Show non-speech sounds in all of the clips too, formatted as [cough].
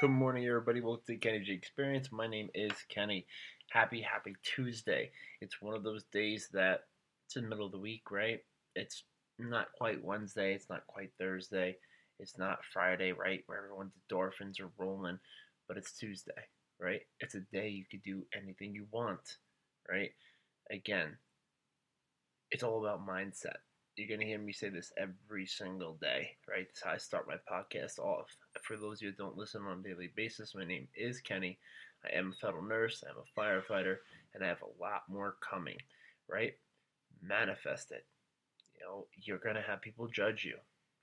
Good morning, everybody. Welcome to the Kenny G Experience. My name is Kenny. Happy, happy Tuesday. It's one of those days that it's in the middle of the week, right? It's not quite Wednesday. It's not quite Thursday. It's not Friday, right? Where everyone's endorphins are rolling, but it's Tuesday, right? It's a day you could do anything you want, right? Again, it's all about mindset. You're going to hear me say this every single day, right? That's how I start my podcast off. For those of you that don't listen on a daily basis, my name is Kenny. I am a federal nurse, I'm a firefighter, and I have a lot more coming, right? Manifest it. You know, you're going to have people judge you.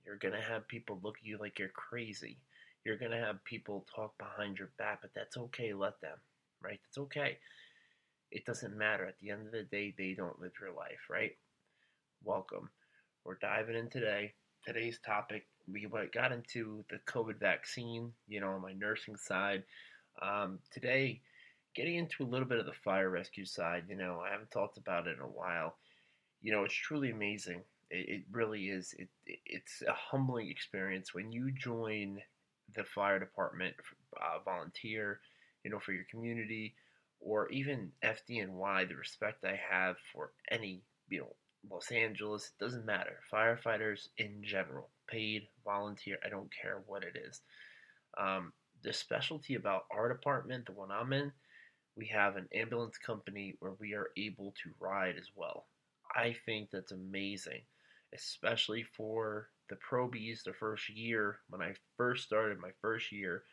You're going to have people look at you like you're crazy. You're going to have people talk behind your back, but that's okay. Let them, right? That's okay. It doesn't matter. At the end of the day, they don't live your life, right? Welcome. We're diving in today. Today's topic, we got into the COVID vaccine, you know, on my nursing side. Um, today, getting into a little bit of the fire rescue side, you know, I haven't talked about it in a while. You know, it's truly amazing. It, it really is. It, it, it's a humbling experience when you join the fire department, uh, volunteer, you know, for your community, or even FDNY, the respect I have for any, you know, Los Angeles, it doesn't matter. Firefighters in general, paid, volunteer, I don't care what it is. Um, the specialty about our department, the one I'm in, we have an ambulance company where we are able to ride as well. I think that's amazing, especially for the probies the first year. When I first started my first year,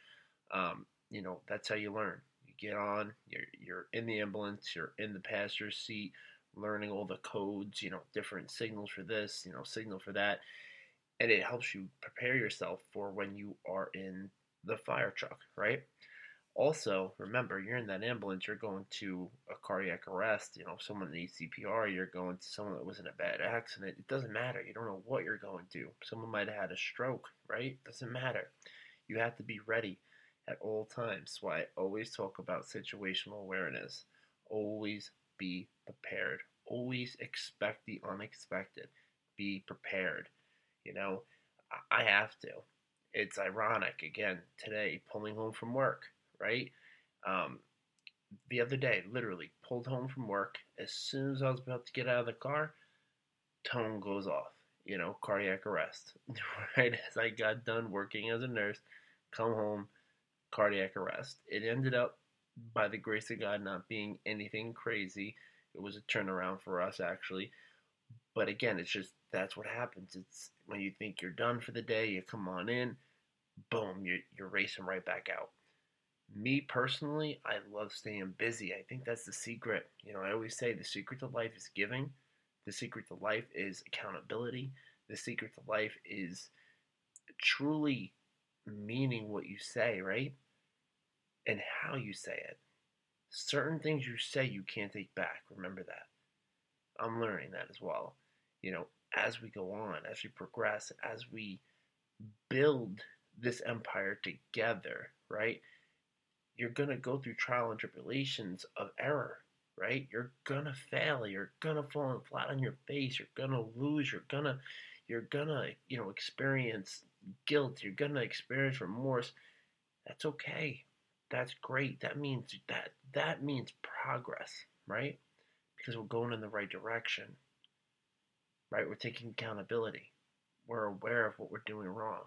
um, you know, that's how you learn. You get on, you're, you're in the ambulance, you're in the passenger seat, learning all the codes, you know, different signals for this, you know, signal for that. And it helps you prepare yourself for when you are in the fire truck, right? Also, remember, you're in that ambulance, you're going to a cardiac arrest, you know, someone needs CPR, you're going to someone that was in a bad accident. It doesn't matter. You don't know what you're going to. Someone might have had a stroke, right? Doesn't matter. You have to be ready at all times. That's why I always talk about situational awareness. Always be prepared. Always expect the unexpected. Be prepared. You know, I have to. It's ironic, again, today, pulling home from work, right? Um, the other day, literally, pulled home from work. As soon as I was about to get out of the car, tone goes off. You know, cardiac arrest. [laughs] Right as I got done working as a nurse, come home, cardiac arrest. It ended up, by the grace of God, not being anything crazy. It was a turnaround for us, actually. But again, it's just that's what happens. It's when you think you're done for the day, you come on in, boom, you're, you're racing right back out. Me personally, I love staying busy. I think that's the secret. You know, I always say the secret to life is giving. The secret to life is accountability. The secret to life is truly meaning what you say, right? And how you say it. Certain things you say you can't take back. Remember that. I'm learning that as well. You know, as we go on, as we progress, as we build this empire together, right? You're going to go through trial and tribulations of error, right? You're going to fail. You're going to fall flat on your face. You're going to lose. You're going to you're going to, you know, experience guilt. You're going to experience remorse. That's okay. That's great. That means that that means progress, right? Because we're going in the right direction. Right? We're taking accountability. We're aware of what we're doing wrong.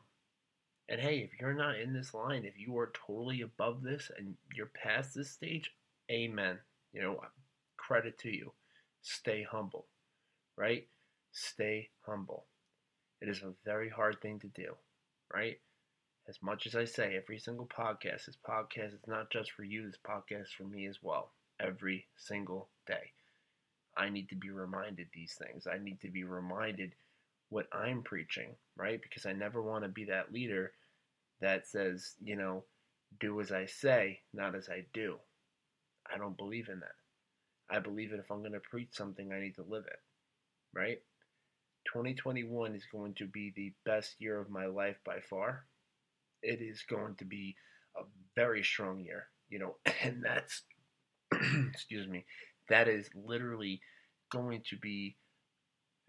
And hey, if you're not in this line, if you are totally above this and you're past this stage, amen. You know, credit to you. Stay humble, right? Stay humble. It is a very hard thing to do, right? As much as I say every single podcast, this podcast is not just for you, this podcast is for me as well. Every single day. I need to be reminded these things. I need to be reminded what I'm preaching, right? Because I never want to be that leader that says, you know, do as I say, not as I do. I don't believe in that. I believe that if I'm going to preach something, I need to live it, right? 2021 is going to be the best year of my life by far. It is going to be a very strong year, you know, [clears throat] and that's, [clears throat] excuse me, that is literally going to be,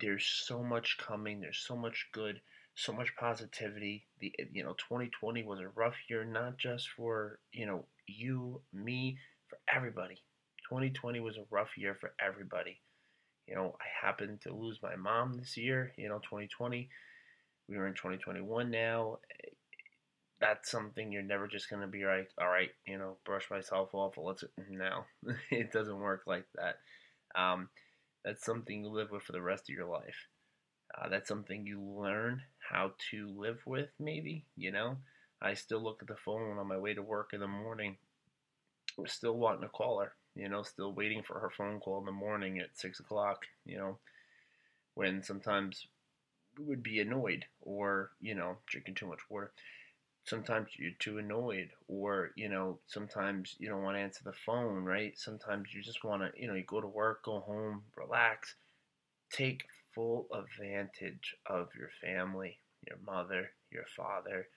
there's so much coming, there's so much good, so much positivity. The, you know, 2020 was a rough year, not just for, you know, you, me, for everybody. 2020 was a rough year for everybody. You know, I happened to lose my mom this year, you know, 2020. We are in 2021 now. That's something you're never just going to be like, all right, you know, brush myself off. Let's, no, [laughs] it doesn't work like that. Um, that's something you live with for the rest of your life. Uh, that's something you learn how to live with, maybe, you know. I still look at the phone on my way to work in the morning. I'm still wanting to call her you know, still waiting for her phone call in the morning at six o'clock, you know, when sometimes we would be annoyed or, you know, drinking too much water. Sometimes you're too annoyed, or, you know, sometimes you don't want to answer the phone, right? Sometimes you just want to, you know, you go to work, go home, relax. Take full advantage of your family, your mother, your father,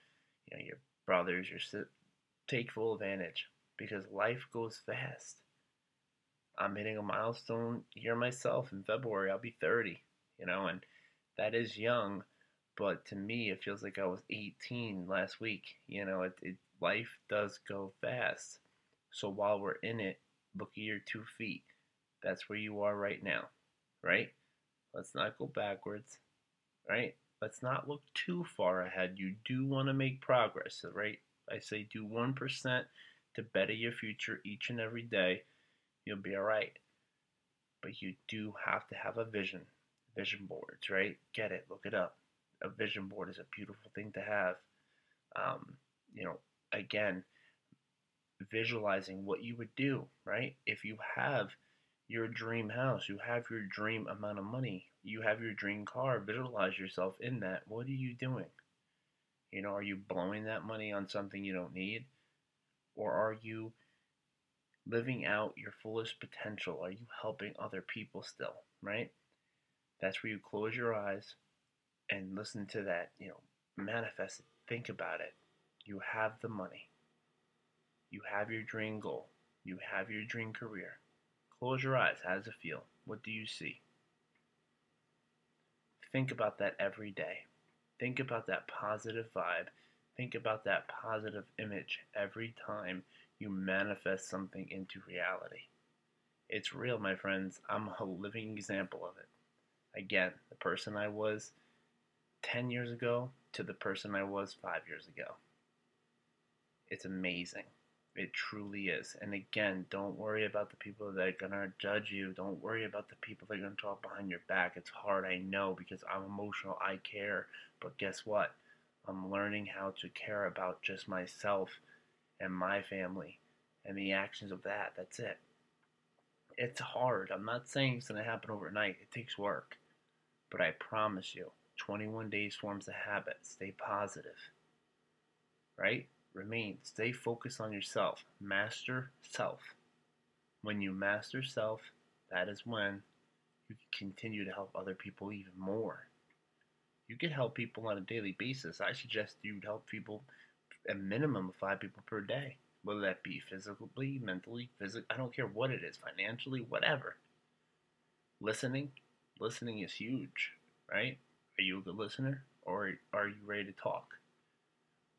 you know, your brothers, your sister. Take full advantage because life goes fast. I'm hitting a milestone here myself in February. I'll be 30, you know, and that is young, but to me, it feels like I was 18 last week. You know, it, it life does go fast. So while we're in it, look at your two feet. That's where you are right now, right? Let's not go backwards, right? Let's not look too far ahead. You do want to make progress, right? I say do 1% to better your future each and every day you'll be all right. But you do have to have a vision. Vision boards, right? Get it, look it up. A vision board is a beautiful thing to have. Um, you know, again, visualizing what you would do, right? If you have your dream house, you have your dream amount of money, you have your dream car, visualize yourself in that. What are you doing? You know, are you blowing that money on something you don't need? Or are you living out your fullest potential? Are you helping other people still, right? That's where you close your eyes and listen to that, you know, manifest it, think about it. You have the money. You have your dream goal. You have your dream career. Close your eyes. How does it feel? What do you see? Think about that every day. Think about that positive vibe. Think about that positive image every time you manifest something into reality. It's real, my friends. I'm a living example of it. Again, the person I was 10 years ago to the person I was five years ago. It's amazing. It truly is. And again, don't worry about the people that are going to judge you. Don't worry about the people that are going to talk behind your back. It's hard, I know, because I'm emotional. I care. But guess what? I'm learning how to care about just myself and my family and the actions of that. That's it. It's hard. I'm not saying it's going to happen overnight. It takes work. But I promise you, 21 days forms a habit. Stay positive. Right? Remain. Stay focused on yourself. Master self. When you master self, that is when you can continue to help other people even more. You can help people on a daily basis. I suggest you help people a minimum of five people per day, whether that be physically, mentally, physically, I don't care what it is, financially, whatever. Listening, listening is huge, right? Are you a good listener or are you ready to talk?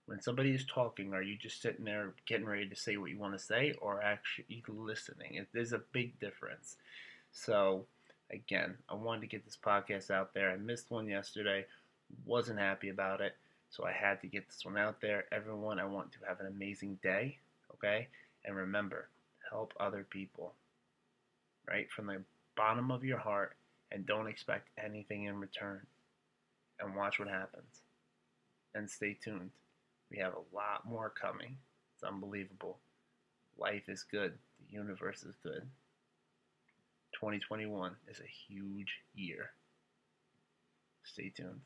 When somebody is talking, are you just sitting there getting ready to say what you want to say or actually listening? There's a big difference. So, again, I wanted to get this podcast out there. I missed one yesterday, wasn't happy about it. So I had to get this one out there. Everyone, I want to have an amazing day, okay? And remember, help other people, right? From the bottom of your heart, and don't expect anything in return. And watch what happens. And stay tuned. We have a lot more coming. It's unbelievable. Life is good. The universe is good. 2021 is a huge year. Stay tuned.